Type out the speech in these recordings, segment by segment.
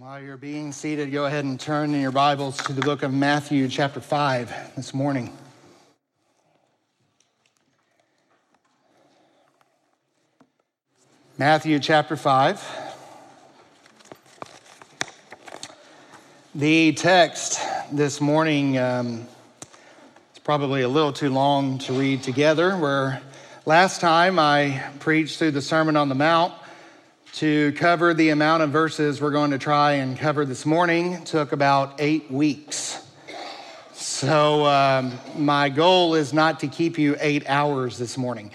While you're being seated, go ahead and turn in your Bibles to the book of Matthew, chapter 5, this morning. Matthew, chapter 5. The text this morning um, is probably a little too long to read together. Where last time I preached through the Sermon on the Mount, to cover the amount of verses we're going to try and cover this morning took about eight weeks. So, um, my goal is not to keep you eight hours this morning.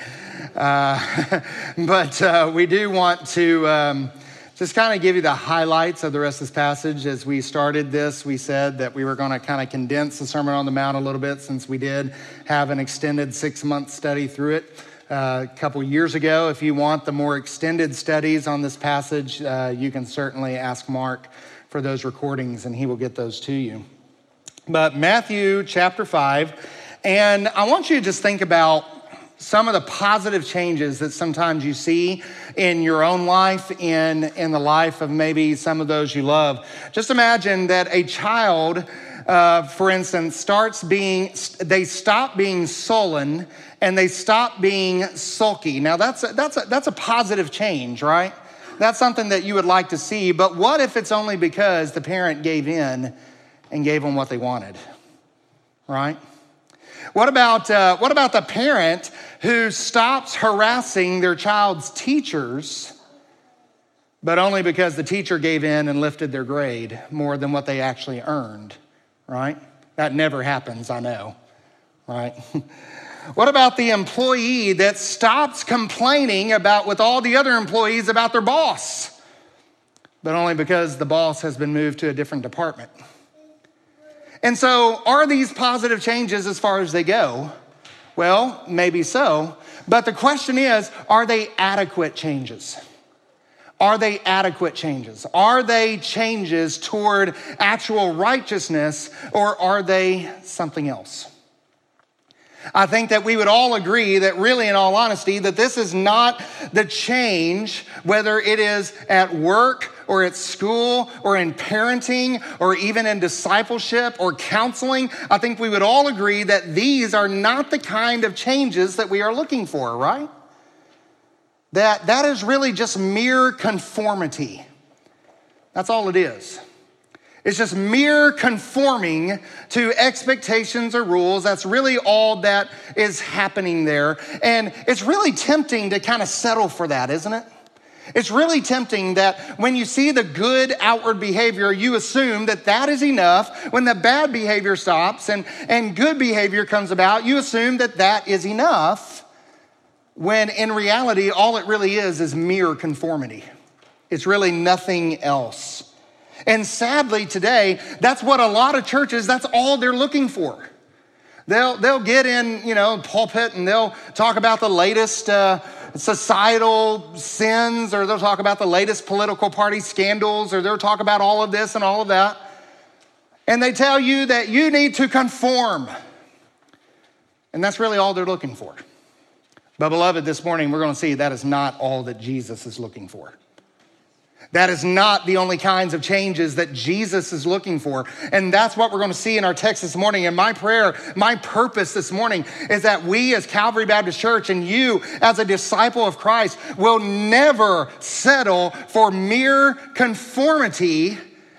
Uh, but uh, we do want to um, just kind of give you the highlights of the rest of this passage. As we started this, we said that we were going to kind of condense the Sermon on the Mount a little bit since we did have an extended six month study through it a couple years ago. If you want the more extended studies on this passage, uh, you can certainly ask Mark for those recordings and he will get those to you. But Matthew chapter 5, and I want you to just think about some of the positive changes that sometimes you see in your own life, in, in the life of maybe some of those you love. Just imagine that a child, uh, for instance, starts being, they stop being sullen and they stop being sulky. Now, that's a, that's, a, that's a positive change, right? That's something that you would like to see. But what if it's only because the parent gave in and gave them what they wanted, right? What about, uh, what about the parent who stops harassing their child's teachers, but only because the teacher gave in and lifted their grade more than what they actually earned, right? That never happens, I know, right? What about the employee that stops complaining about with all the other employees about their boss, but only because the boss has been moved to a different department? And so, are these positive changes as far as they go? Well, maybe so. But the question is are they adequate changes? Are they adequate changes? Are they changes toward actual righteousness or are they something else? I think that we would all agree that, really, in all honesty, that this is not the change, whether it is at work or at school or in parenting or even in discipleship or counseling. I think we would all agree that these are not the kind of changes that we are looking for, right? That that is really just mere conformity. That's all it is. It's just mere conforming to expectations or rules. That's really all that is happening there. And it's really tempting to kind of settle for that, isn't it? It's really tempting that when you see the good outward behavior, you assume that that is enough. When the bad behavior stops and, and good behavior comes about, you assume that that is enough. When in reality, all it really is is mere conformity. It's really nothing else. And sadly, today, that's what a lot of churches, that's all they're looking for. They'll, they'll get in, you know, pulpit and they'll talk about the latest uh, societal sins, or they'll talk about the latest political party scandals, or they'll talk about all of this and all of that. And they tell you that you need to conform. And that's really all they're looking for. But, beloved, this morning we're going to see that is not all that Jesus is looking for. That is not the only kinds of changes that Jesus is looking for. And that's what we're going to see in our text this morning. And my prayer, my purpose this morning is that we as Calvary Baptist Church and you as a disciple of Christ will never settle for mere conformity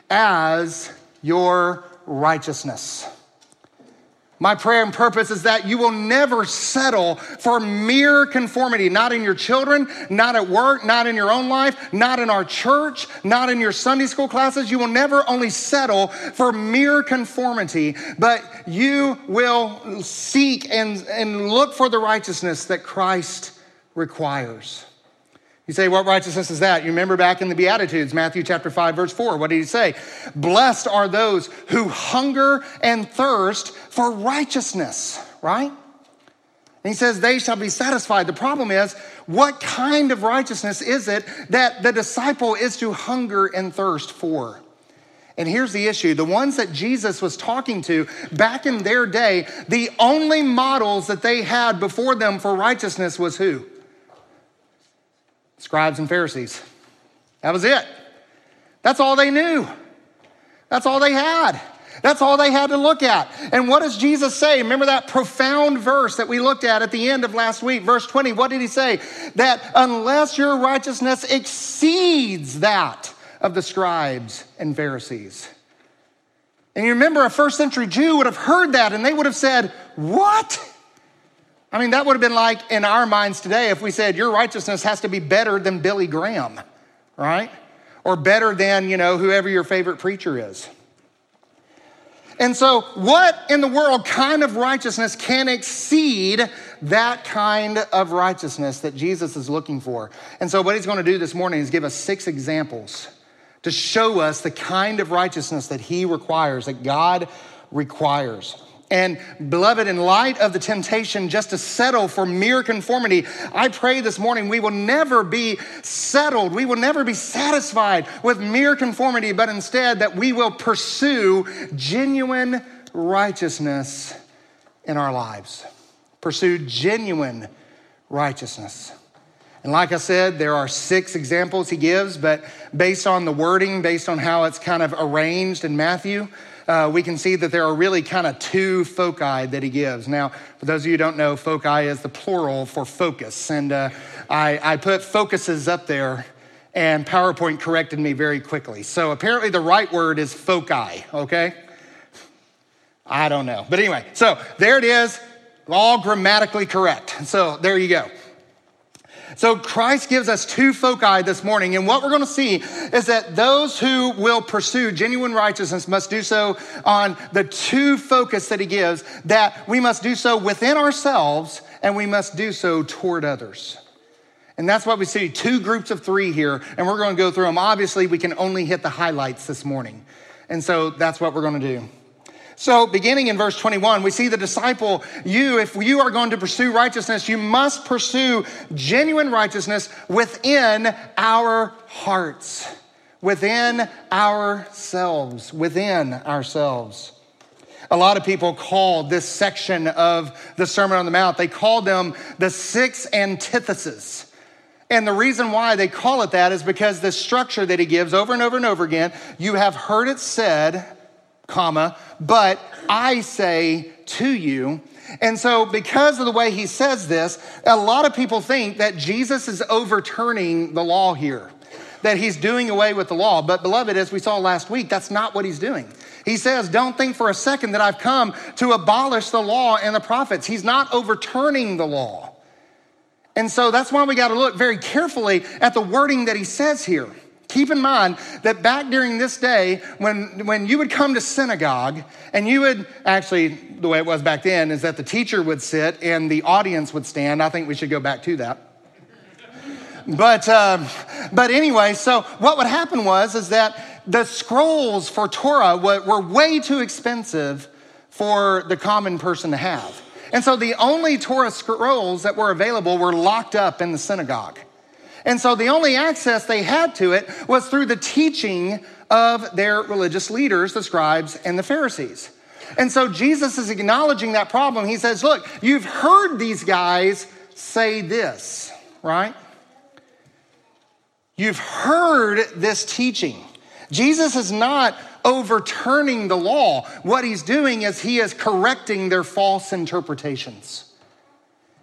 as your righteousness. My prayer and purpose is that you will never settle for mere conformity, not in your children, not at work, not in your own life, not in our church, not in your Sunday school classes. You will never only settle for mere conformity, but you will seek and, and look for the righteousness that Christ requires. You say, what righteousness is that? You remember back in the Beatitudes, Matthew chapter 5, verse 4. What did he say? Blessed are those who hunger and thirst for righteousness, right? And he says, they shall be satisfied. The problem is, what kind of righteousness is it that the disciple is to hunger and thirst for? And here's the issue the ones that Jesus was talking to back in their day, the only models that they had before them for righteousness was who? Scribes and Pharisees. That was it. That's all they knew. That's all they had. That's all they had to look at. And what does Jesus say? Remember that profound verse that we looked at at the end of last week, verse 20. What did he say? That unless your righteousness exceeds that of the scribes and Pharisees. And you remember a first century Jew would have heard that and they would have said, What? I mean, that would have been like in our minds today if we said, Your righteousness has to be better than Billy Graham, right? Or better than, you know, whoever your favorite preacher is. And so, what in the world kind of righteousness can exceed that kind of righteousness that Jesus is looking for? And so, what he's going to do this morning is give us six examples to show us the kind of righteousness that he requires, that God requires. And beloved, in light of the temptation just to settle for mere conformity, I pray this morning we will never be settled. We will never be satisfied with mere conformity, but instead that we will pursue genuine righteousness in our lives. Pursue genuine righteousness. And like I said, there are six examples he gives, but based on the wording, based on how it's kind of arranged in Matthew, uh, we can see that there are really kind of two foci that he gives. Now, for those of you who don't know, foci is the plural for focus. And uh, I, I put focuses up there, and PowerPoint corrected me very quickly. So apparently the right word is foci, okay? I don't know. But anyway, so there it is, all grammatically correct. So there you go. So Christ gives us two foci this morning. And what we're going to see is that those who will pursue genuine righteousness must do so on the two focus that he gives, that we must do so within ourselves and we must do so toward others. And that's what we see two groups of three here, and we're going to go through them. Obviously, we can only hit the highlights this morning. And so that's what we're going to do. So, beginning in verse 21, we see the disciple, you, if you are going to pursue righteousness, you must pursue genuine righteousness within our hearts, within ourselves, within ourselves. A lot of people call this section of the Sermon on the Mount, they call them the six antitheses. And the reason why they call it that is because the structure that he gives over and over and over again, you have heard it said, comma, but I say to you. And so, because of the way he says this, a lot of people think that Jesus is overturning the law here, that he's doing away with the law. But, beloved, as we saw last week, that's not what he's doing. He says, Don't think for a second that I've come to abolish the law and the prophets. He's not overturning the law. And so, that's why we got to look very carefully at the wording that he says here. Keep in mind that back during this day, when, when you would come to synagogue, and you would actually, the way it was back then is that the teacher would sit and the audience would stand. I think we should go back to that. But, um, but anyway, so what would happen was is that the scrolls for Torah were, were way too expensive for the common person to have. And so the only Torah scrolls that were available were locked up in the synagogue. And so the only access they had to it was through the teaching of their religious leaders, the scribes and the Pharisees. And so Jesus is acknowledging that problem. He says, Look, you've heard these guys say this, right? You've heard this teaching. Jesus is not overturning the law. What he's doing is he is correcting their false interpretations.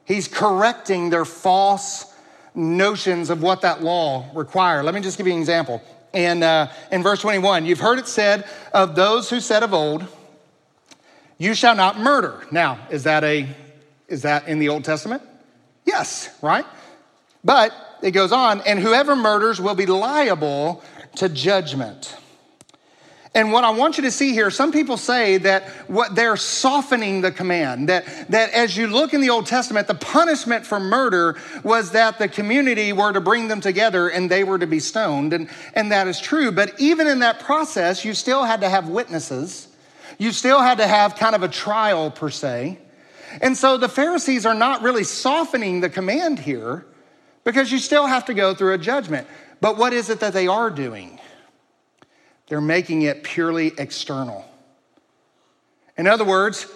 He's correcting their false notions of what that law required. Let me just give you an example. In, uh, in verse 21, you've heard it said of those who said of old, you shall not murder. Now, is that a is that in the Old Testament? Yes, right? But it goes on, and whoever murders will be liable to judgment. And what I want you to see here, some people say that what they're softening the command, that, that as you look in the Old Testament, the punishment for murder was that the community were to bring them together and they were to be stoned. And, and that is true. But even in that process, you still had to have witnesses. You still had to have kind of a trial, per se. And so the Pharisees are not really softening the command here because you still have to go through a judgment. But what is it that they are doing? They're making it purely external. In other words,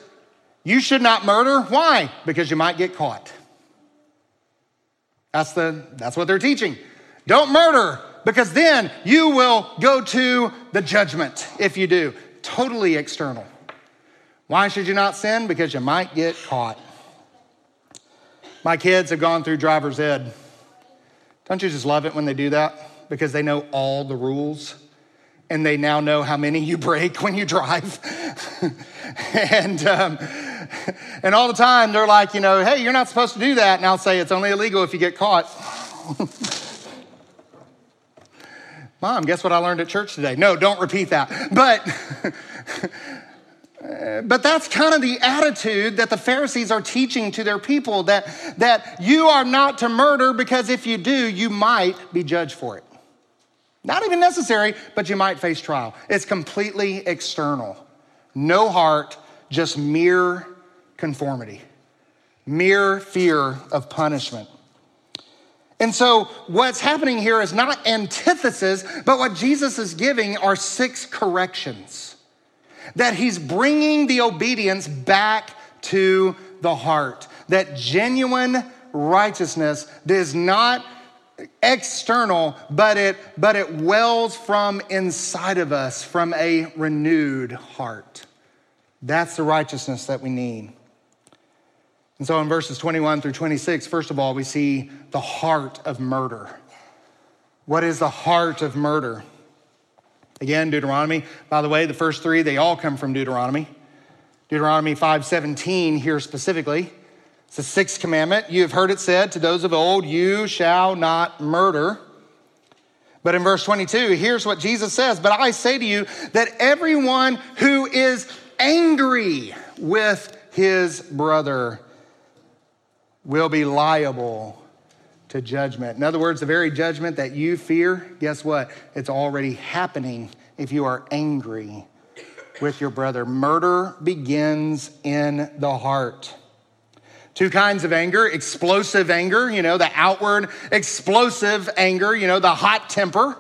you should not murder. Why? Because you might get caught. That's, the, that's what they're teaching. Don't murder because then you will go to the judgment if you do. Totally external. Why should you not sin? Because you might get caught. My kids have gone through driver's ed. Don't you just love it when they do that? Because they know all the rules and they now know how many you break when you drive. and, um, and all the time they're like, you know, hey, you're not supposed to do that. And I'll say it's only illegal if you get caught. Mom, guess what I learned at church today? No, don't repeat that. But but that's kind of the attitude that the Pharisees are teaching to their people that, that you are not to murder because if you do, you might be judged for it. Not even necessary, but you might face trial. It's completely external. No heart, just mere conformity, mere fear of punishment. And so, what's happening here is not antithesis, but what Jesus is giving are six corrections. That he's bringing the obedience back to the heart. That genuine righteousness does not external, but it, but it wells from inside of us, from a renewed heart. That's the righteousness that we need. And so in verses 21 through 26, first of all, we see the heart of murder. What is the heart of murder? Again, Deuteronomy. By the way, the first three, they all come from Deuteronomy. Deuteronomy 5:17 here specifically. It's the sixth commandment. You have heard it said to those of old, you shall not murder. But in verse 22, here's what Jesus says But I say to you that everyone who is angry with his brother will be liable to judgment. In other words, the very judgment that you fear, guess what? It's already happening if you are angry with your brother. Murder begins in the heart. Two kinds of anger explosive anger, you know, the outward explosive anger, you know, the hot temper.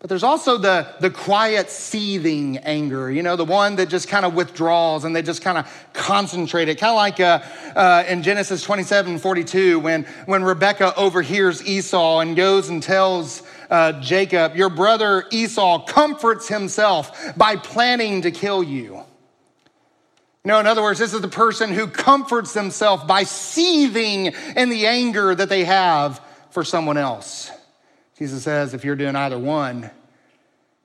But there's also the, the quiet, seething anger, you know, the one that just kind of withdraws and they just kind of concentrate it. Kind of like uh, uh, in Genesis 27 42, when, when Rebecca overhears Esau and goes and tells uh, Jacob, Your brother Esau comforts himself by planning to kill you. Know, in other words, this is the person who comforts themselves by seething in the anger that they have for someone else. Jesus says, if you're doing either one,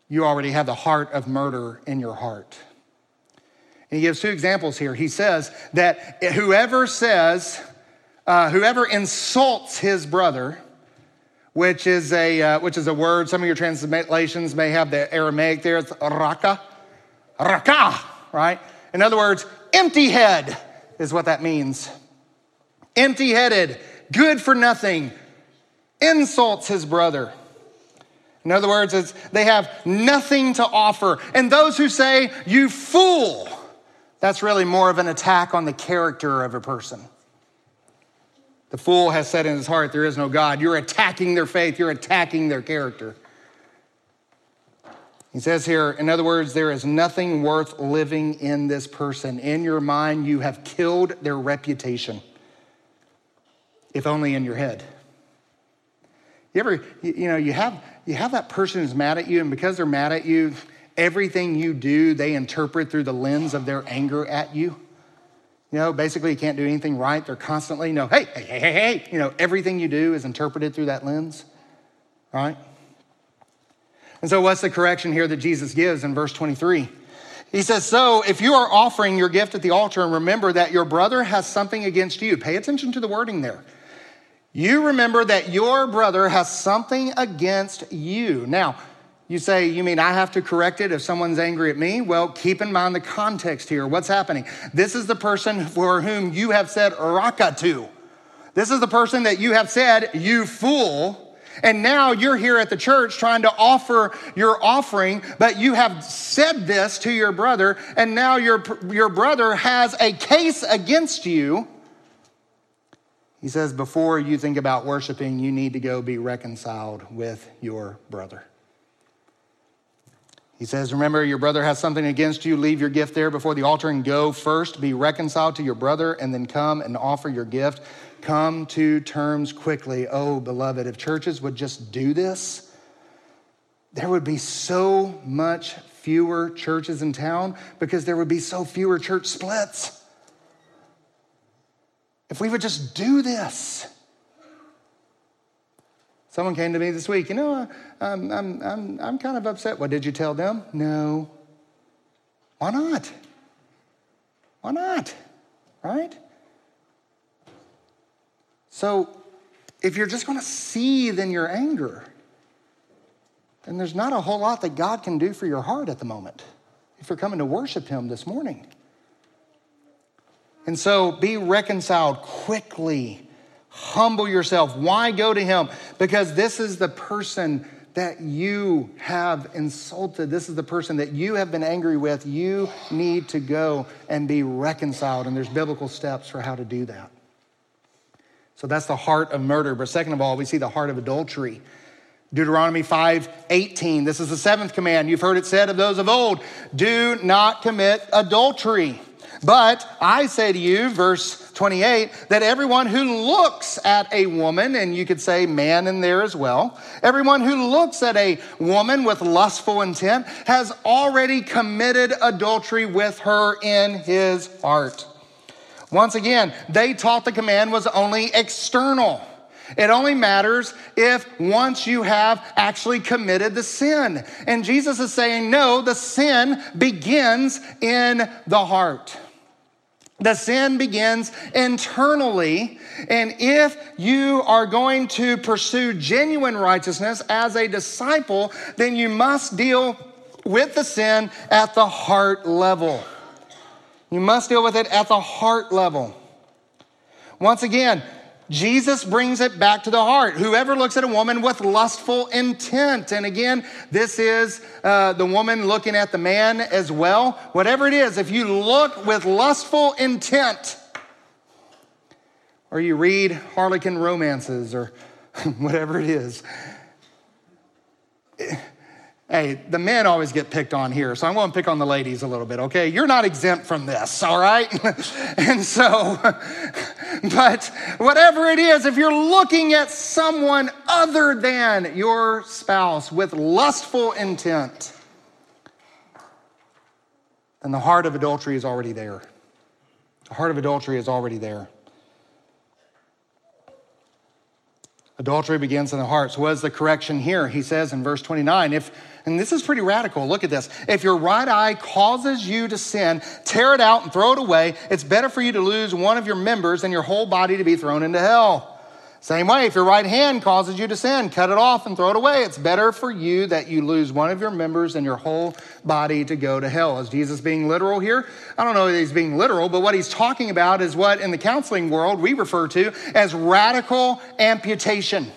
you already have the heart of murder in your heart. And he gives two examples here. He says that whoever says, uh, whoever insults his brother, which is a uh, which is a word. Some of your translations may have the Aramaic there. It's raka, raka, right? In other words, empty head is what that means. Empty headed, good for nothing, insults his brother. In other words, it's, they have nothing to offer. And those who say, you fool, that's really more of an attack on the character of a person. The fool has said in his heart, There is no God. You're attacking their faith, you're attacking their character. He says here, in other words, there is nothing worth living in this person. In your mind, you have killed their reputation, if only in your head. You ever, you know, you have, you have that person who's mad at you, and because they're mad at you, everything you do, they interpret through the lens of their anger at you. You know, basically, you can't do anything right. They're constantly, you know, hey, hey, hey, hey, hey. You know, everything you do is interpreted through that lens, right? And so, what's the correction here that Jesus gives in verse 23? He says, So if you are offering your gift at the altar and remember that your brother has something against you, pay attention to the wording there. You remember that your brother has something against you. Now, you say, you mean I have to correct it if someone's angry at me? Well, keep in mind the context here. What's happening? This is the person for whom you have said raka to. This is the person that you have said, you fool. And now you're here at the church trying to offer your offering, but you have said this to your brother, and now your, your brother has a case against you. He says, before you think about worshiping, you need to go be reconciled with your brother. He says, Remember, your brother has something against you. Leave your gift there before the altar and go first. Be reconciled to your brother and then come and offer your gift. Come to terms quickly. Oh, beloved, if churches would just do this, there would be so much fewer churches in town because there would be so fewer church splits. If we would just do this. Someone came to me this week, you know, I'm, I'm, I'm, I'm kind of upset. What did you tell them? No. Why not? Why not? Right? So, if you're just going to seethe in your anger, then there's not a whole lot that God can do for your heart at the moment if you're coming to worship Him this morning. And so be reconciled quickly. Humble yourself. Why go to Him? Because this is the person that you have insulted. This is the person that you have been angry with. You need to go and be reconciled. And there's biblical steps for how to do that. So that's the heart of murder. But second of all, we see the heart of adultery. Deuteronomy 5 18. This is the seventh command. You've heard it said of those of old do not commit adultery. But I say to you, verse 28, that everyone who looks at a woman, and you could say man in there as well, everyone who looks at a woman with lustful intent has already committed adultery with her in his heart. Once again, they taught the command was only external. It only matters if once you have actually committed the sin. And Jesus is saying, no, the sin begins in the heart. The sin begins internally. And if you are going to pursue genuine righteousness as a disciple, then you must deal with the sin at the heart level. You must deal with it at the heart level. Once again, Jesus brings it back to the heart. Whoever looks at a woman with lustful intent, and again, this is uh, the woman looking at the man as well. Whatever it is, if you look with lustful intent, or you read harlequin romances, or whatever it is, Hey, the men always get picked on here, so I'm going to pick on the ladies a little bit, okay? You're not exempt from this, all right? and so, but whatever it is, if you're looking at someone other than your spouse with lustful intent, then the heart of adultery is already there. The heart of adultery is already there. Adultery begins in the heart. So, what is the correction here? He says in verse 29 if and this is pretty radical. Look at this. If your right eye causes you to sin, tear it out and throw it away. It's better for you to lose one of your members than your whole body to be thrown into hell. Same way, if your right hand causes you to sin, cut it off and throw it away. It's better for you that you lose one of your members than your whole body to go to hell. Is Jesus being literal here? I don't know if he's being literal, but what he's talking about is what in the counseling world we refer to as radical amputation.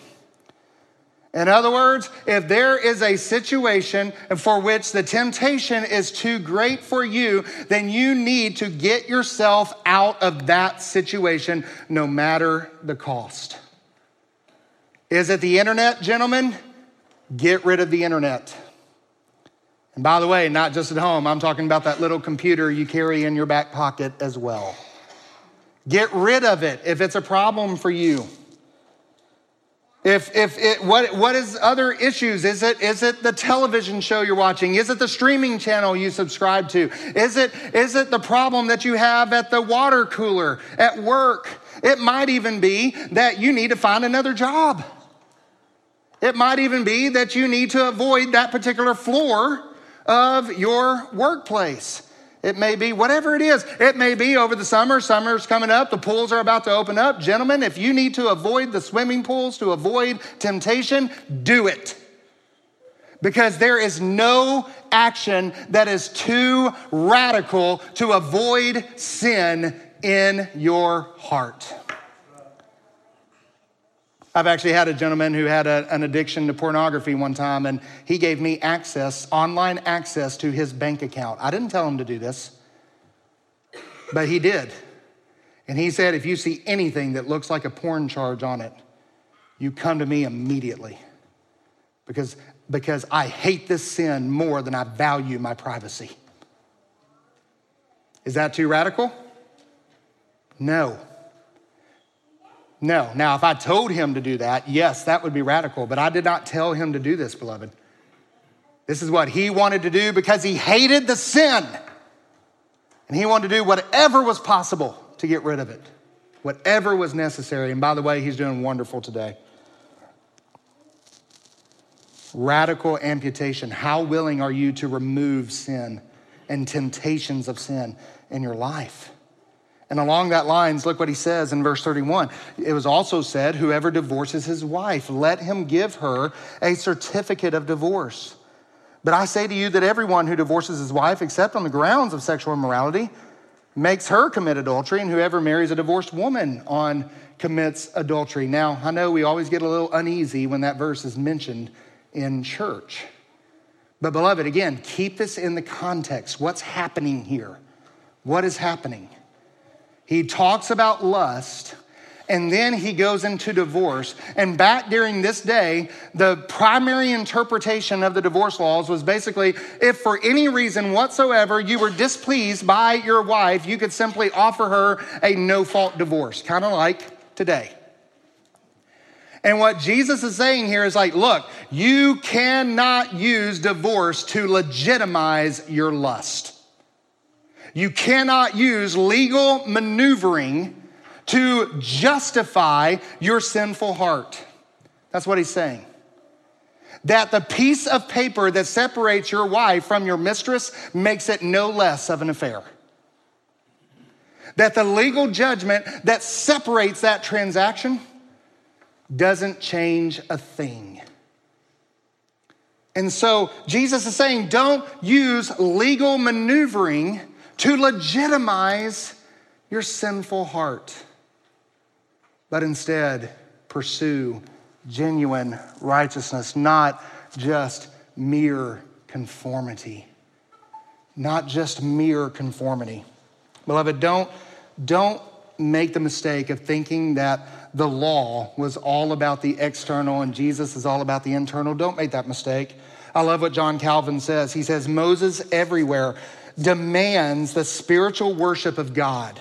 In other words, if there is a situation for which the temptation is too great for you, then you need to get yourself out of that situation no matter the cost. Is it the internet, gentlemen? Get rid of the internet. And by the way, not just at home, I'm talking about that little computer you carry in your back pocket as well. Get rid of it if it's a problem for you. If, if it, what, what is other issues? Is it, is it the television show you're watching? Is it the streaming channel you subscribe to? Is it, is it the problem that you have at the water cooler at work? It might even be that you need to find another job. It might even be that you need to avoid that particular floor of your workplace. It may be whatever it is. It may be over the summer. Summer's coming up. The pools are about to open up. Gentlemen, if you need to avoid the swimming pools to avoid temptation, do it. Because there is no action that is too radical to avoid sin in your heart. I've actually had a gentleman who had a, an addiction to pornography one time, and he gave me access, online access to his bank account. I didn't tell him to do this, but he did. And he said, if you see anything that looks like a porn charge on it, you come to me immediately because, because I hate this sin more than I value my privacy. Is that too radical? No. No. Now, if I told him to do that, yes, that would be radical, but I did not tell him to do this, beloved. This is what he wanted to do because he hated the sin. And he wanted to do whatever was possible to get rid of it, whatever was necessary. And by the way, he's doing wonderful today. Radical amputation. How willing are you to remove sin and temptations of sin in your life? And along that lines, look what he says in verse 31. It was also said, Whoever divorces his wife, let him give her a certificate of divorce. But I say to you that everyone who divorces his wife, except on the grounds of sexual immorality, makes her commit adultery, and whoever marries a divorced woman on commits adultery. Now, I know we always get a little uneasy when that verse is mentioned in church. But, beloved, again, keep this in the context. What's happening here? What is happening? He talks about lust and then he goes into divorce. And back during this day, the primary interpretation of the divorce laws was basically if for any reason whatsoever you were displeased by your wife, you could simply offer her a no fault divorce, kind of like today. And what Jesus is saying here is like, look, you cannot use divorce to legitimize your lust. You cannot use legal maneuvering to justify your sinful heart. That's what he's saying. That the piece of paper that separates your wife from your mistress makes it no less of an affair. That the legal judgment that separates that transaction doesn't change a thing. And so Jesus is saying, don't use legal maneuvering to legitimize your sinful heart, but instead pursue genuine righteousness, not just mere conformity. Not just mere conformity. Beloved, don't, don't make the mistake of thinking that the law was all about the external and Jesus is all about the internal. Don't make that mistake. I love what John Calvin says. He says, Moses everywhere demands the spiritual worship of God.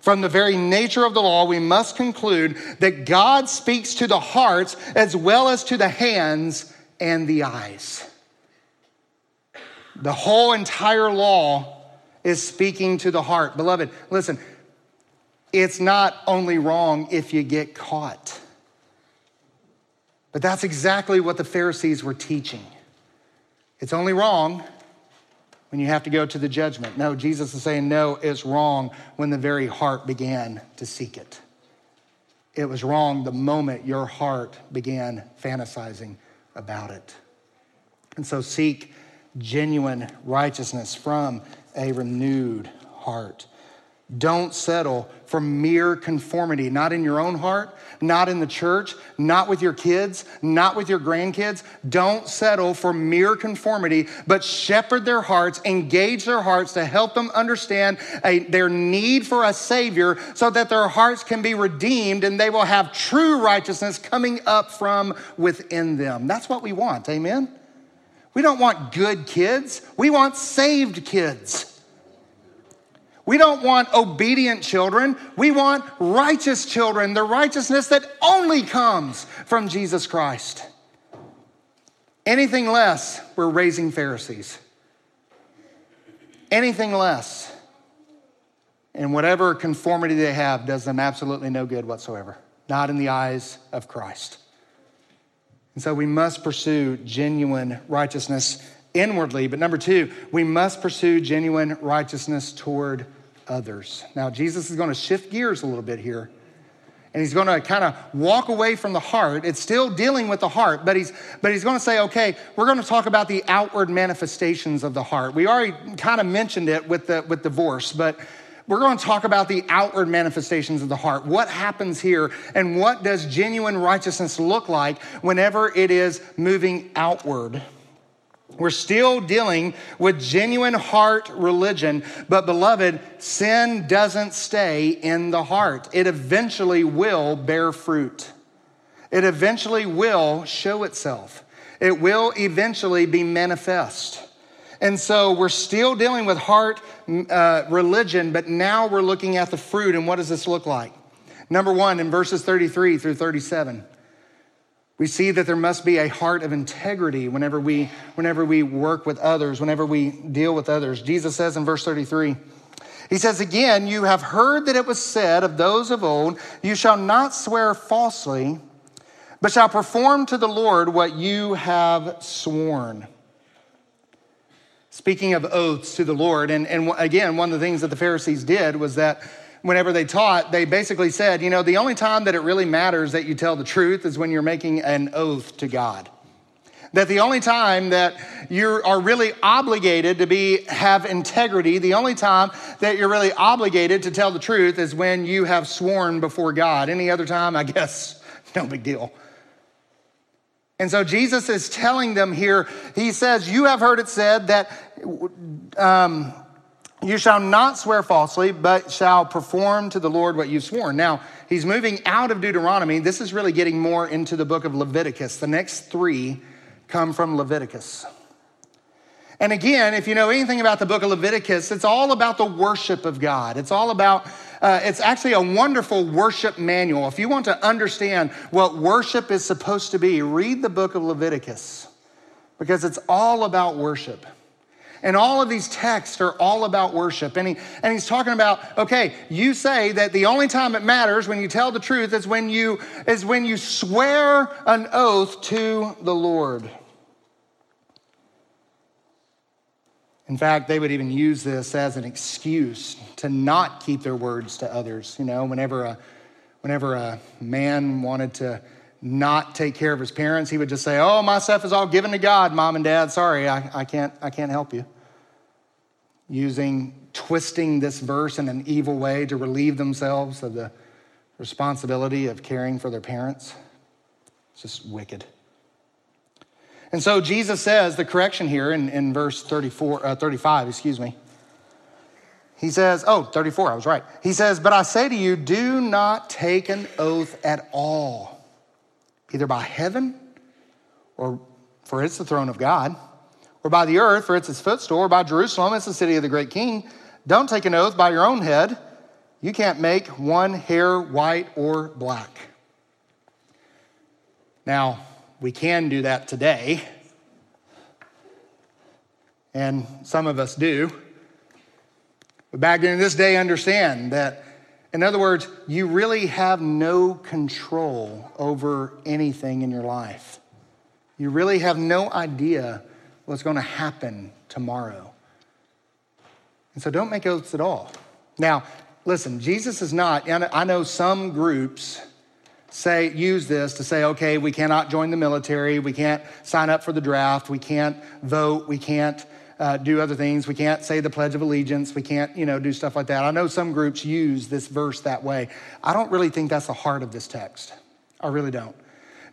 From the very nature of the law, we must conclude that God speaks to the hearts as well as to the hands and the eyes. The whole entire law is speaking to the heart. Beloved, listen, it's not only wrong if you get caught, but that's exactly what the Pharisees were teaching. It's only wrong when you have to go to the judgment. No, Jesus is saying, no, it's wrong when the very heart began to seek it. It was wrong the moment your heart began fantasizing about it. And so seek genuine righteousness from a renewed heart. Don't settle for mere conformity, not in your own heart, not in the church, not with your kids, not with your grandkids. Don't settle for mere conformity, but shepherd their hearts, engage their hearts to help them understand a, their need for a Savior so that their hearts can be redeemed and they will have true righteousness coming up from within them. That's what we want, amen? We don't want good kids, we want saved kids. We don't want obedient children. We want righteous children, the righteousness that only comes from Jesus Christ. Anything less, we're raising Pharisees. Anything less, and whatever conformity they have does them absolutely no good whatsoever, not in the eyes of Christ. And so we must pursue genuine righteousness inwardly. But number two, we must pursue genuine righteousness toward others. Now, Jesus is going to shift gears a little bit here. And he's going to kind of walk away from the heart. It's still dealing with the heart, but he's, but he's going to say, okay, we're going to talk about the outward manifestations of the heart. We already kind of mentioned it with, the, with divorce, but we're going to talk about the outward manifestations of the heart. What happens here, and what does genuine righteousness look like whenever it is moving outward? We're still dealing with genuine heart religion, but beloved, sin doesn't stay in the heart. It eventually will bear fruit. It eventually will show itself. It will eventually be manifest. And so we're still dealing with heart uh, religion, but now we're looking at the fruit. And what does this look like? Number one, in verses 33 through 37. We see that there must be a heart of integrity whenever we, whenever we work with others, whenever we deal with others. Jesus says in verse 33, he says, Again, you have heard that it was said of those of old, You shall not swear falsely, but shall perform to the Lord what you have sworn. Speaking of oaths to the Lord, and, and again, one of the things that the Pharisees did was that whenever they taught, they basically said, you know, the only time that it really matters that you tell the truth is when you're making an oath to God. That the only time that you are really obligated to be have integrity, the only time that you're really obligated to tell the truth is when you have sworn before God. Any other time, I guess, no big deal. And so Jesus is telling them here, he says, You have heard it said that um, you shall not swear falsely, but shall perform to the Lord what you've sworn. Now, he's moving out of Deuteronomy. This is really getting more into the book of Leviticus. The next three come from Leviticus. And again, if you know anything about the book of Leviticus, it's all about the worship of God. It's all about, uh, it's actually a wonderful worship manual. If you want to understand what worship is supposed to be, read the book of Leviticus because it's all about worship. And all of these texts are all about worship. And, he, and he's talking about, okay, you say that the only time it matters when you tell the truth is when you, is when you swear an oath to the Lord. In fact, they would even use this as an excuse to not keep their words to others. You know, whenever a, whenever a man wanted to not take care of his parents, he would just say, Oh, my stuff is all given to God, mom and dad. Sorry, I, I, can't, I can't help you. Using, twisting this verse in an evil way to relieve themselves of the responsibility of caring for their parents. It's just wicked. And so Jesus says the correction here in, in verse 34, uh, 35, excuse me. He says, oh, 34, I was right. He says, But I say to you, do not take an oath at all, either by heaven, or for it's the throne of God, or by the earth, for it's his footstool, or by Jerusalem, it's the city of the great king. Don't take an oath by your own head. You can't make one hair white or black. Now, we can do that today. And some of us do. But back in this day, understand that, in other words, you really have no control over anything in your life. You really have no idea what's going to happen tomorrow. And so don't make oaths at all. Now, listen, Jesus is not, I know some groups say, use this to say, okay, we cannot join the military, we can't sign up for the draft, we can't vote, we can't uh, do other things, we can't say the Pledge of Allegiance, we can't, you know, do stuff like that. I know some groups use this verse that way. I don't really think that's the heart of this text. I really don't.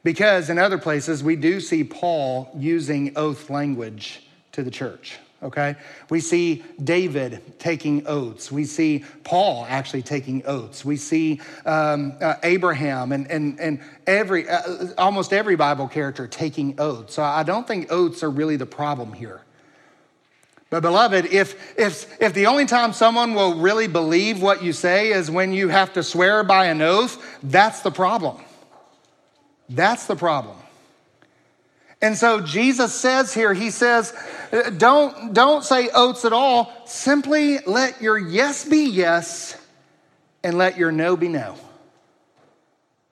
Because in other places, we do see Paul using oath language to the church okay? We see David taking oaths. We see Paul actually taking oaths. We see um, uh, Abraham and, and, and every, uh, almost every Bible character taking oaths. So I don't think oaths are really the problem here. But, beloved, if, if, if the only time someone will really believe what you say is when you have to swear by an oath, that's the problem. That's the problem. And so Jesus says here, he says, uh, don't, don't say oaths at all. Simply let your yes be yes and let your no be no.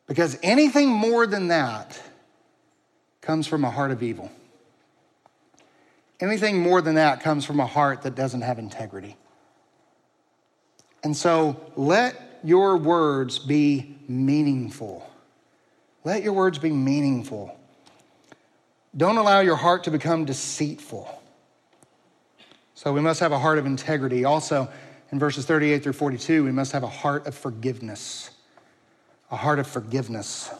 Because anything more than that comes from a heart of evil. Anything more than that comes from a heart that doesn't have integrity. And so let your words be meaningful. Let your words be meaningful. Don't allow your heart to become deceitful. So we must have a heart of integrity. Also, in verses 38 through 42, we must have a heart of forgiveness. A heart of forgiveness.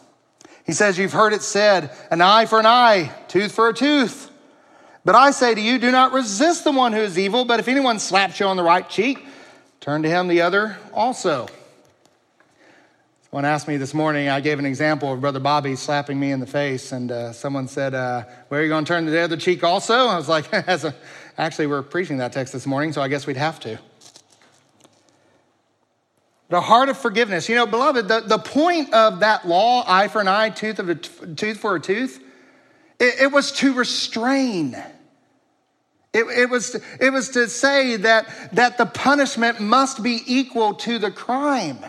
He says, You've heard it said, an eye for an eye, tooth for a tooth. But I say to you, do not resist the one who is evil, but if anyone slaps you on the right cheek, turn to him the other also. Someone asked me this morning, I gave an example of Brother Bobby slapping me in the face, and uh, someone said, uh, Where are you going to turn the other cheek also? I was like, As a, Actually, we're preaching that text this morning, so I guess we'd have to. The heart of forgiveness. You know, beloved, the, the point of that law, eye for an eye, tooth of a t- tooth for a tooth, it, it was to restrain. It, it, was, it was to say that, that the punishment must be equal to the crime.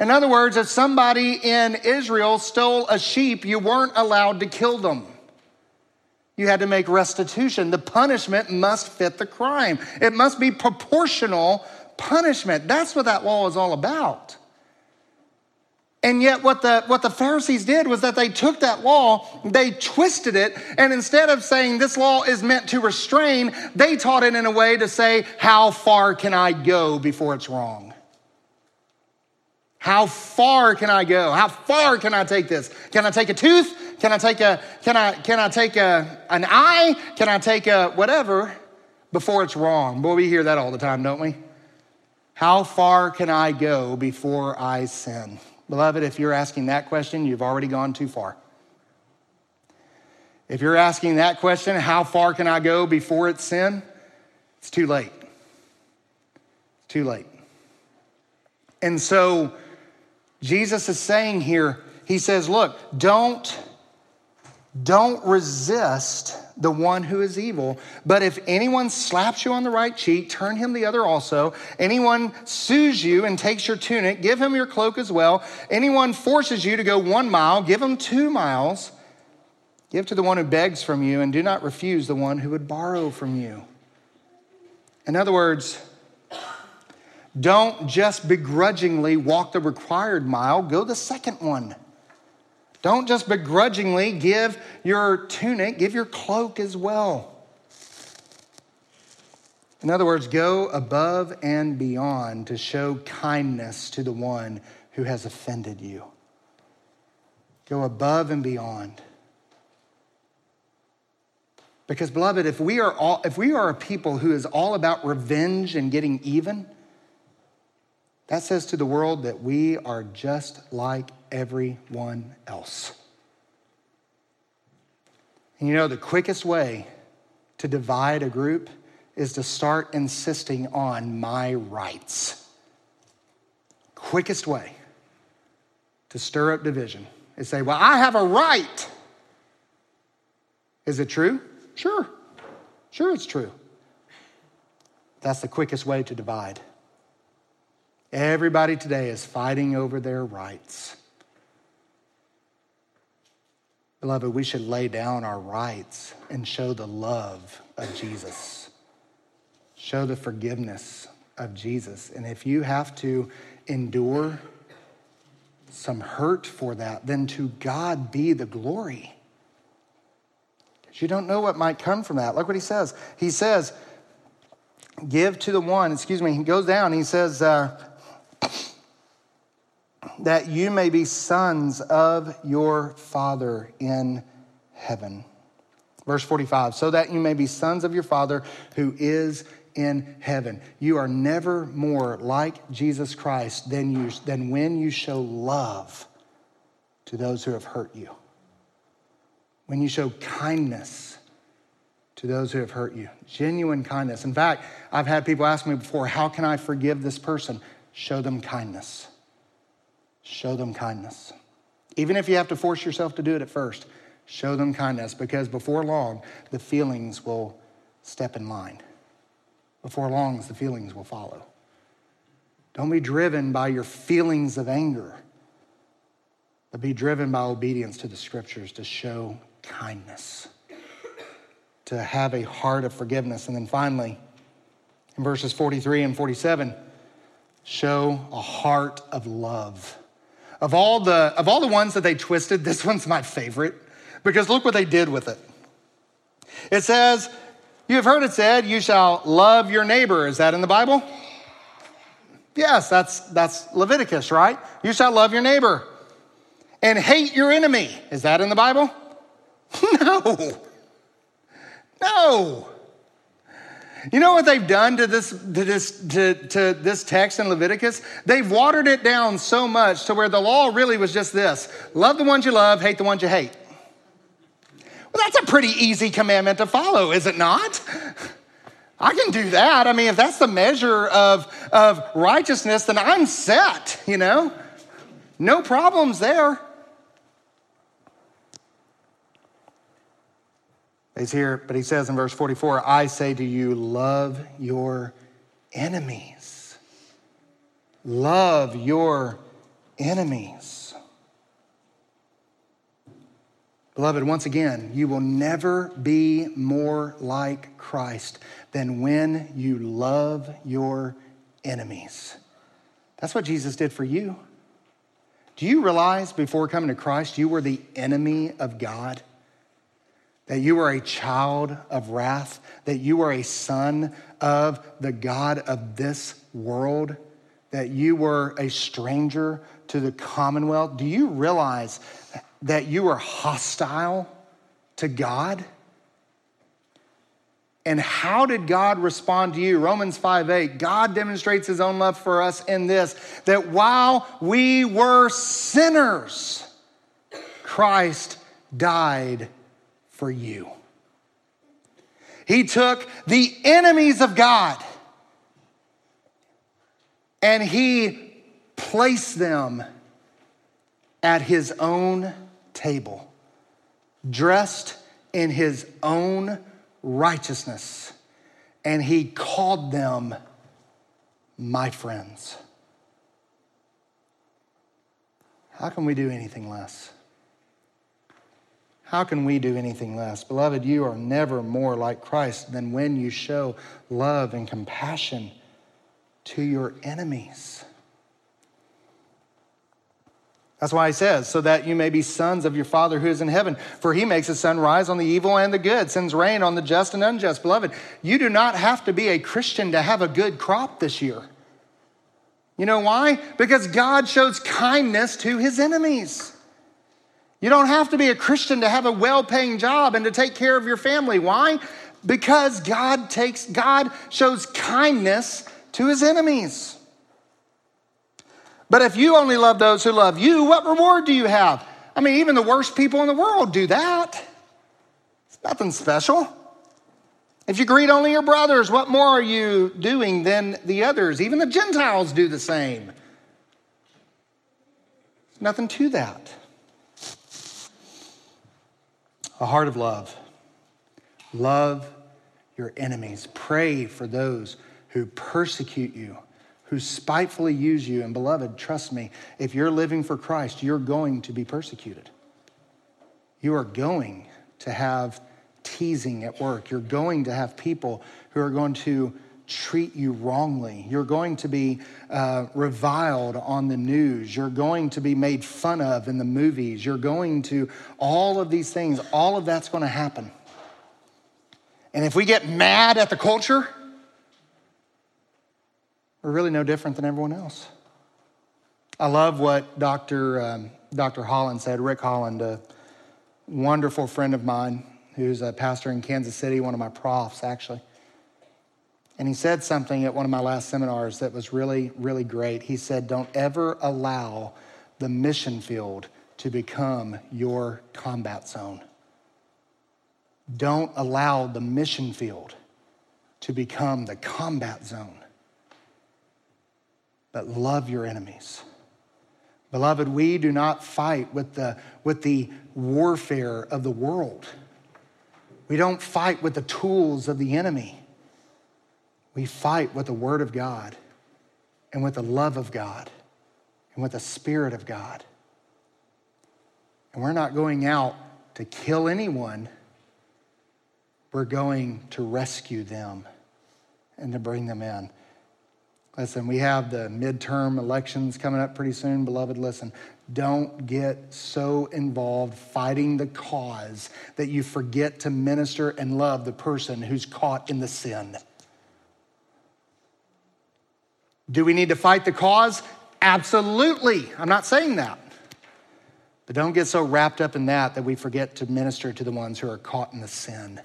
In other words, if somebody in Israel stole a sheep, you weren't allowed to kill them. You had to make restitution. The punishment must fit the crime, it must be proportional punishment. That's what that law is all about. And yet, what the, what the Pharisees did was that they took that law, they twisted it, and instead of saying this law is meant to restrain, they taught it in a way to say, How far can I go before it's wrong? How far can I go? How far can I take this? Can I take a tooth? Can I take a can I can I take a an eye? Can I take a whatever before it's wrong? Boy, we hear that all the time, don't we? How far can I go before I sin? Beloved, if you're asking that question, you've already gone too far. If you're asking that question, how far can I go before it's sin? It's too late. It's too late. And so Jesus is saying here, he says, look, don't don't resist the one who is evil. But if anyone slaps you on the right cheek, turn him the other also. Anyone sues you and takes your tunic, give him your cloak as well. Anyone forces you to go one mile, give him two miles. Give to the one who begs from you, and do not refuse the one who would borrow from you. In other words, don't just begrudgingly walk the required mile, go the second one. Don't just begrudgingly give your tunic, give your cloak as well. In other words, go above and beyond to show kindness to the one who has offended you. Go above and beyond. Because, beloved, if we are, all, if we are a people who is all about revenge and getting even, that says to the world that we are just like everyone else. And you know, the quickest way to divide a group is to start insisting on my rights. Quickest way to stir up division is say, Well, I have a right. Is it true? Sure. Sure, it's true. That's the quickest way to divide. Everybody today is fighting over their rights. Beloved, we should lay down our rights and show the love of Jesus, show the forgiveness of Jesus. And if you have to endure some hurt for that, then to God be the glory. Because you don't know what might come from that. Look what he says. He says, Give to the one, excuse me, he goes down, he says, uh, that you may be sons of your Father in heaven. Verse 45 so that you may be sons of your Father who is in heaven. You are never more like Jesus Christ than, you, than when you show love to those who have hurt you, when you show kindness to those who have hurt you, genuine kindness. In fact, I've had people ask me before, How can I forgive this person? Show them kindness. Show them kindness. Even if you have to force yourself to do it at first, show them kindness because before long, the feelings will step in line. Before long, the feelings will follow. Don't be driven by your feelings of anger, but be driven by obedience to the scriptures to show kindness, to have a heart of forgiveness. And then finally, in verses 43 and 47, show a heart of love. Of all the, of all the ones that they twisted, this one's my favorite because look what they did with it. It says, You have heard it said, you shall love your neighbor. Is that in the Bible? Yes, that's, that's Leviticus, right? You shall love your neighbor and hate your enemy. Is that in the Bible? No. No. You know what they've done to this, to this, to, to this text in Leviticus? They've watered it down so much to where the law really was just this love the ones you love, hate the ones you hate. Well, that's a pretty easy commandment to follow, is it not? I can do that. I mean, if that's the measure of, of righteousness, then I'm set, you know? No problems there. He's here, but he says in verse 44 I say to you, love your enemies. Love your enemies. Beloved, once again, you will never be more like Christ than when you love your enemies. That's what Jesus did for you. Do you realize before coming to Christ, you were the enemy of God? That you were a child of wrath? That you were a son of the God of this world? That you were a stranger to the commonwealth? Do you realize that you are hostile to God? And how did God respond to you? Romans 5 8. God demonstrates his own love for us in this that while we were sinners, Christ died for you. He took the enemies of God and he placed them at his own table, dressed in his own righteousness, and he called them my friends. How can we do anything less? How can we do anything less? Beloved, you are never more like Christ than when you show love and compassion to your enemies. That's why he says, so that you may be sons of your Father who is in heaven. For he makes the sun rise on the evil and the good, sends rain on the just and unjust. Beloved, you do not have to be a Christian to have a good crop this year. You know why? Because God shows kindness to his enemies. You don't have to be a Christian to have a well paying job and to take care of your family. Why? Because God takes, God shows kindness to his enemies. But if you only love those who love you, what reward do you have? I mean, even the worst people in the world do that. It's nothing special. If you greet only your brothers, what more are you doing than the others? Even the Gentiles do the same. There's nothing to that. A heart of love. Love your enemies. Pray for those who persecute you who spitefully use you. And beloved, trust me, if you're living for Christ, you're going to be persecuted. You are going to have teasing at work. You're going to have people who are going to treat you wrongly. You're going to be uh, reviled on the news. You're going to be made fun of in the movies. You're going to, all of these things, all of that's going to happen. And if we get mad at the culture, we're really no different than everyone else. I love what Dr. Um, Dr. Holland said, Rick Holland, a wonderful friend of mine who's a pastor in Kansas City, one of my profs, actually. And he said something at one of my last seminars that was really, really great. He said, Don't ever allow the mission field to become your combat zone. Don't allow the mission field to become the combat zone but love your enemies. Beloved, we do not fight with the, with the warfare of the world. We don't fight with the tools of the enemy. We fight with the Word of God and with the love of God and with the Spirit of God. And we're not going out to kill anyone, we're going to rescue them and to bring them in. Listen, we have the midterm elections coming up pretty soon, beloved. Listen, don't get so involved fighting the cause that you forget to minister and love the person who's caught in the sin. Do we need to fight the cause? Absolutely. I'm not saying that. But don't get so wrapped up in that that we forget to minister to the ones who are caught in the sin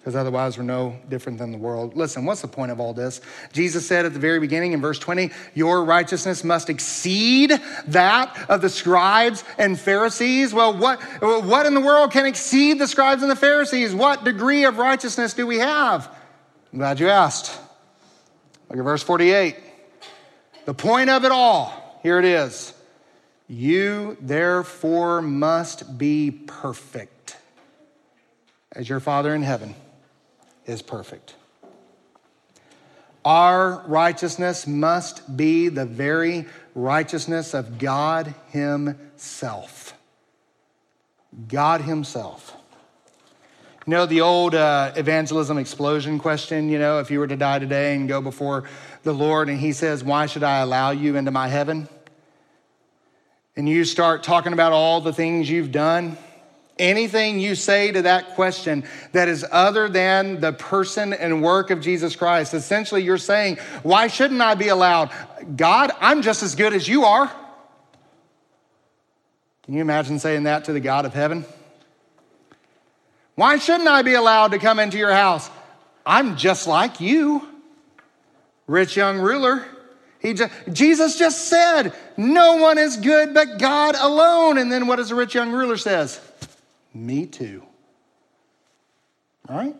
because otherwise we're no different than the world. Listen, what's the point of all this? Jesus said at the very beginning in verse 20, Your righteousness must exceed that of the scribes and Pharisees. Well, what, what in the world can exceed the scribes and the Pharisees? What degree of righteousness do we have? I'm glad you asked. Look at verse 48. The point of it all, here it is. You therefore must be perfect, as your Father in heaven is perfect. Our righteousness must be the very righteousness of God Himself. God Himself. You know, the old uh, evangelism explosion question, you know, if you were to die today and go before the Lord and He says, Why should I allow you into my heaven? And you start talking about all the things you've done anything you say to that question that is other than the person and work of Jesus Christ, essentially you're saying, Why shouldn't I be allowed? God, I'm just as good as you are. Can you imagine saying that to the God of heaven? Why shouldn't I be allowed to come into your house? I'm just like you. Rich young ruler. He just, Jesus just said, No one is good but God alone. And then what does the rich young ruler says? Me too. All right?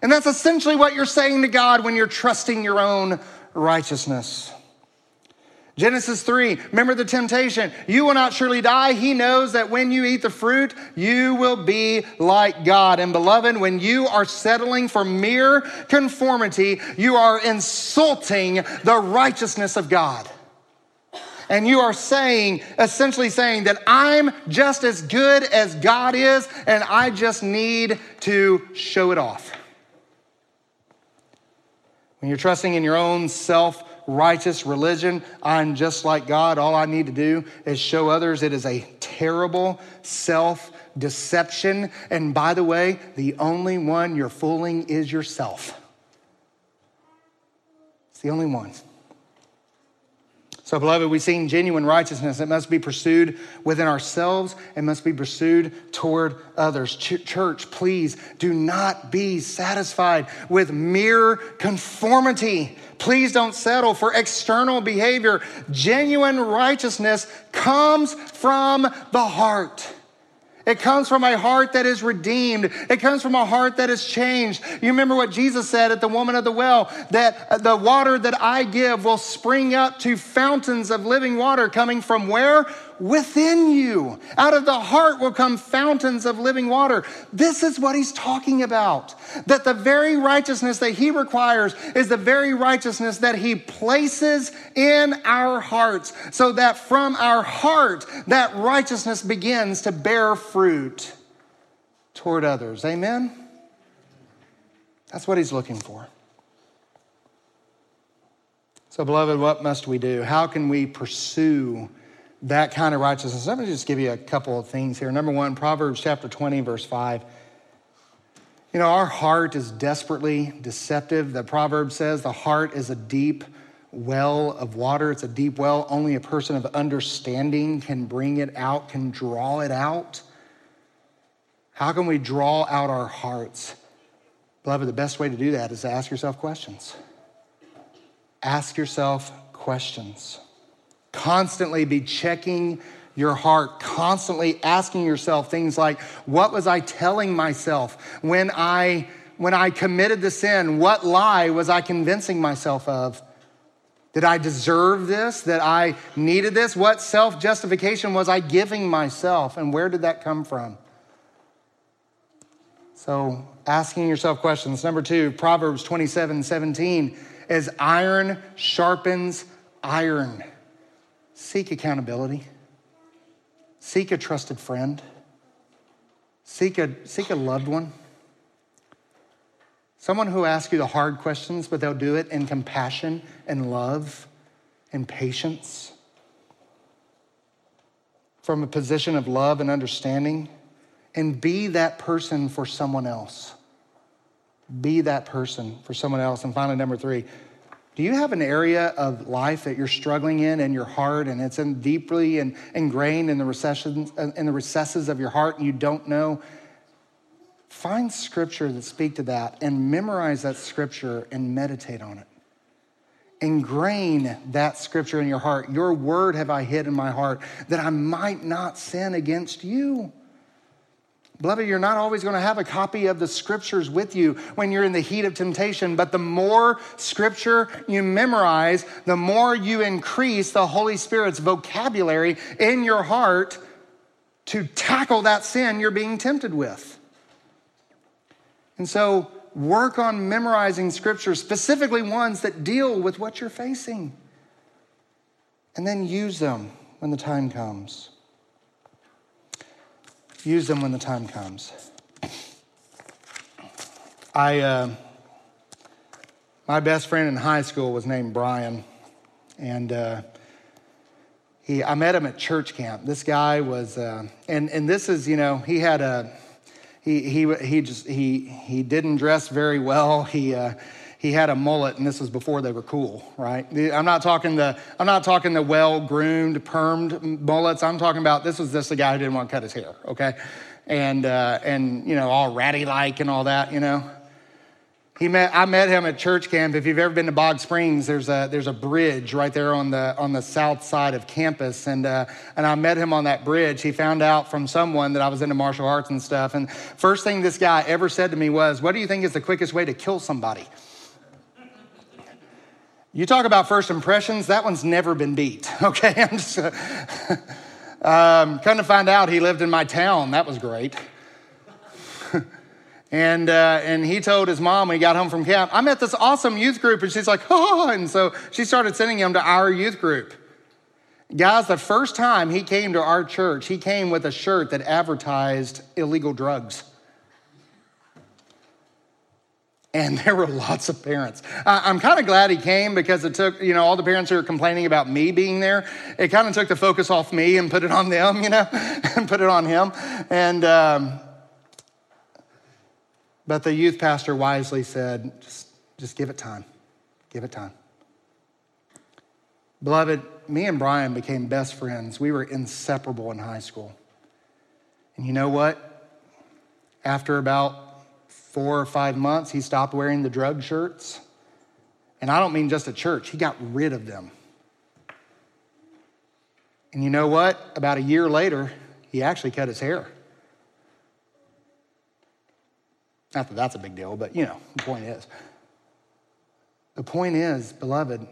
And that's essentially what you're saying to God when you're trusting your own righteousness. Genesis 3, remember the temptation. You will not surely die. He knows that when you eat the fruit, you will be like God. And beloved, when you are settling for mere conformity, you are insulting the righteousness of God and you are saying, essentially saying that I'm just as good as God is, and I just need to show it off. When you're trusting in your own self righteous religion, I'm just like God, all I need to do is show others it is a terrible self deception. And by the way, the only one you're fooling is yourself. It's the only one. So, beloved, we've seen genuine righteousness. It must be pursued within ourselves and must be pursued toward others. Ch- church, please do not be satisfied with mere conformity. Please don't settle for external behavior. Genuine righteousness comes from the heart. It comes from a heart that is redeemed. It comes from a heart that is changed. You remember what Jesus said at the woman of the well that the water that I give will spring up to fountains of living water coming from where? Within you. Out of the heart will come fountains of living water. This is what he's talking about. That the very righteousness that he requires is the very righteousness that he places in our hearts, so that from our heart, that righteousness begins to bear fruit toward others. Amen? That's what he's looking for. So, beloved, what must we do? How can we pursue that kind of righteousness. Let me just give you a couple of things here. Number one, Proverbs chapter 20, verse 5. You know, our heart is desperately deceptive. The proverb says the heart is a deep well of water. It's a deep well. Only a person of understanding can bring it out, can draw it out. How can we draw out our hearts? Beloved, the best way to do that is to ask yourself questions. Ask yourself questions. Constantly be checking your heart, constantly asking yourself things like, what was I telling myself when I when I committed the sin? What lie was I convincing myself of? Did I deserve this? That I needed this? What self justification was I giving myself? And where did that come from? So, asking yourself questions. Number two, Proverbs 27 17, as iron sharpens iron. Seek accountability. Seek a trusted friend. Seek a, seek a loved one. Someone who asks you the hard questions, but they'll do it in compassion and love and patience. From a position of love and understanding. And be that person for someone else. Be that person for someone else. And finally, number three, do you have an area of life that you're struggling in in your heart and it's in deeply and ingrained in the recessions in the recesses of your heart and you don't know? Find scripture that speak to that and memorize that scripture and meditate on it. Ingrain that scripture in your heart. Your word have I hid in my heart that I might not sin against you. Beloved, you're not always going to have a copy of the scriptures with you when you're in the heat of temptation, but the more scripture you memorize, the more you increase the Holy Spirit's vocabulary in your heart to tackle that sin you're being tempted with. And so, work on memorizing scriptures, specifically ones that deal with what you're facing, and then use them when the time comes. Use them when the time comes. I, uh, my best friend in high school was named Brian, and uh, he, I met him at church camp. This guy was, uh, and and this is, you know, he had a, he he he just he he didn't dress very well. He. He had a mullet, and this was before they were cool, right? I'm not talking the I'm not talking the well groomed, permed mullets. I'm talking about this was just a guy who didn't want to cut his hair, okay, and uh, and you know all ratty like and all that, you know. He met, I met him at church camp. If you've ever been to Bogg Springs, there's a, there's a bridge right there on the, on the south side of campus. And, uh, and I met him on that bridge. He found out from someone that I was into martial arts and stuff. And first thing this guy ever said to me was, What do you think is the quickest way to kill somebody? You talk about first impressions, that one's never been beat, okay? I'm just, um, come to find out, he lived in my town. That was great. and, uh, and he told his mom when he got home from camp, I met this awesome youth group. And she's like, oh, and so she started sending him to our youth group. Guys, the first time he came to our church, he came with a shirt that advertised illegal drugs. And there were lots of parents. I'm kind of glad he came because it took, you know, all the parents who were complaining about me being there, it kind of took the focus off me and put it on them, you know, and put it on him. And, um, but the youth pastor wisely said, just, just give it time. Give it time. Beloved, me and Brian became best friends. We were inseparable in high school. And you know what? After about four or five months, he stopped wearing the drug shirts. And I don't mean just at church, he got rid of them. And you know what? About a year later, he actually cut his hair. Not that that's a big deal, but you know, the point is. The point is, beloved,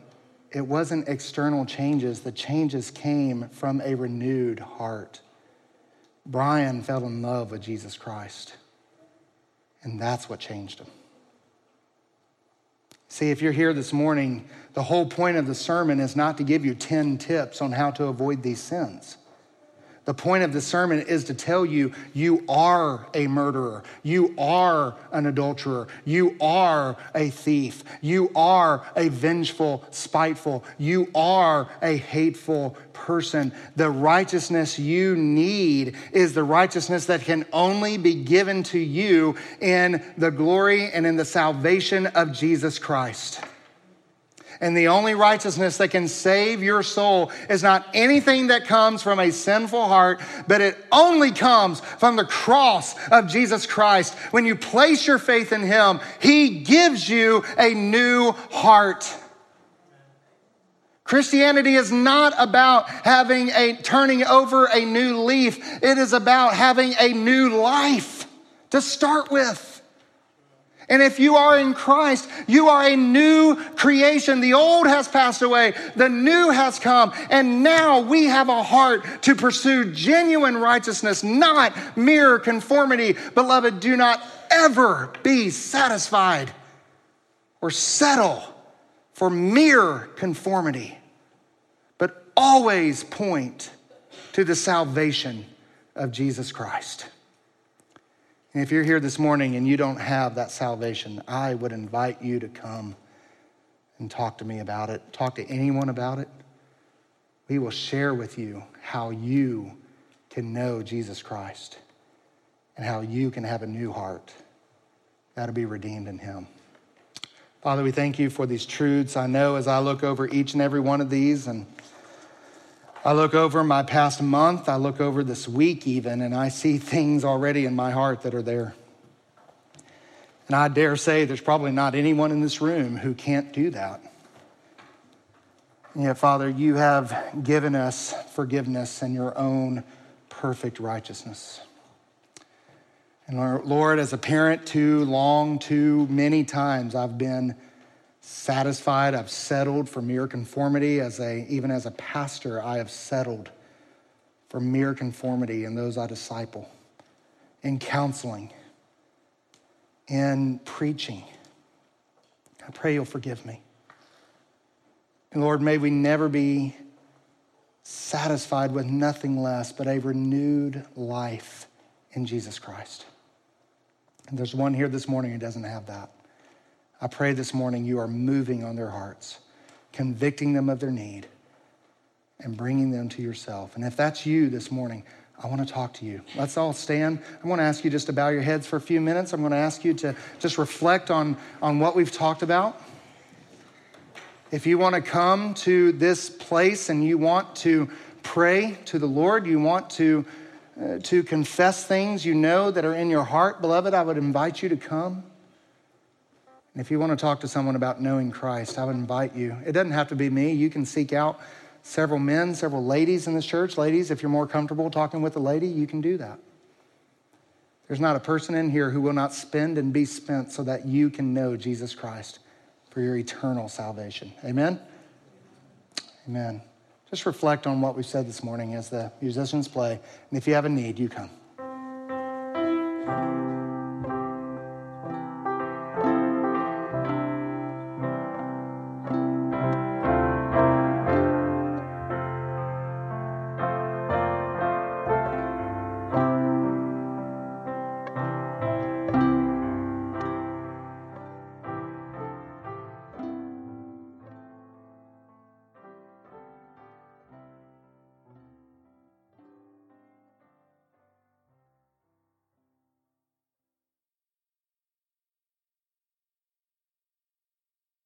it wasn't external changes. The changes came from a renewed heart. Brian fell in love with Jesus Christ. And that's what changed him. See, if you're here this morning, the whole point of the sermon is not to give you 10 tips on how to avoid these sins. The point of the sermon is to tell you you are a murderer, you are an adulterer, you are a thief, you are a vengeful, spiteful, you are a hateful person. The righteousness you need is the righteousness that can only be given to you in the glory and in the salvation of Jesus Christ. And the only righteousness that can save your soul is not anything that comes from a sinful heart, but it only comes from the cross of Jesus Christ. When you place your faith in Him, He gives you a new heart. Christianity is not about having a turning over a new leaf. It is about having a new life to start with. And if you are in Christ, you are a new creation. The old has passed away, the new has come, and now we have a heart to pursue genuine righteousness, not mere conformity. Beloved, do not ever be satisfied or settle for mere conformity, but always point to the salvation of Jesus Christ. And if you're here this morning and you don't have that salvation, I would invite you to come and talk to me about it. Talk to anyone about it. We will share with you how you can know Jesus Christ and how you can have a new heart that'll be redeemed in Him. Father, we thank you for these truths. I know as I look over each and every one of these and I look over my past month, I look over this week even, and I see things already in my heart that are there. And I dare say there's probably not anyone in this room who can't do that. Yet, Father, you have given us forgiveness and your own perfect righteousness. And Lord, as a parent, too long, too many times I've been satisfied. I've settled for mere conformity. As a, even as a pastor, I have settled for mere conformity in those I disciple, in counseling, in preaching. I pray you'll forgive me. And Lord, may we never be satisfied with nothing less but a renewed life in Jesus Christ. And there's one here this morning who doesn't have that. I pray this morning you are moving on their hearts, convicting them of their need, and bringing them to yourself. And if that's you this morning, I want to talk to you. Let's all stand. I want to ask you just to bow your heads for a few minutes. I'm going to ask you to just reflect on, on what we've talked about. If you want to come to this place and you want to pray to the Lord, you want to uh, to confess things you know that are in your heart, beloved, I would invite you to come. And if you want to talk to someone about knowing Christ, I would invite you. It doesn't have to be me. You can seek out several men, several ladies in this church. Ladies, if you're more comfortable talking with a lady, you can do that. There's not a person in here who will not spend and be spent so that you can know Jesus Christ for your eternal salvation. Amen? Amen. Just reflect on what we said this morning as the musicians play. And if you have a need, you come.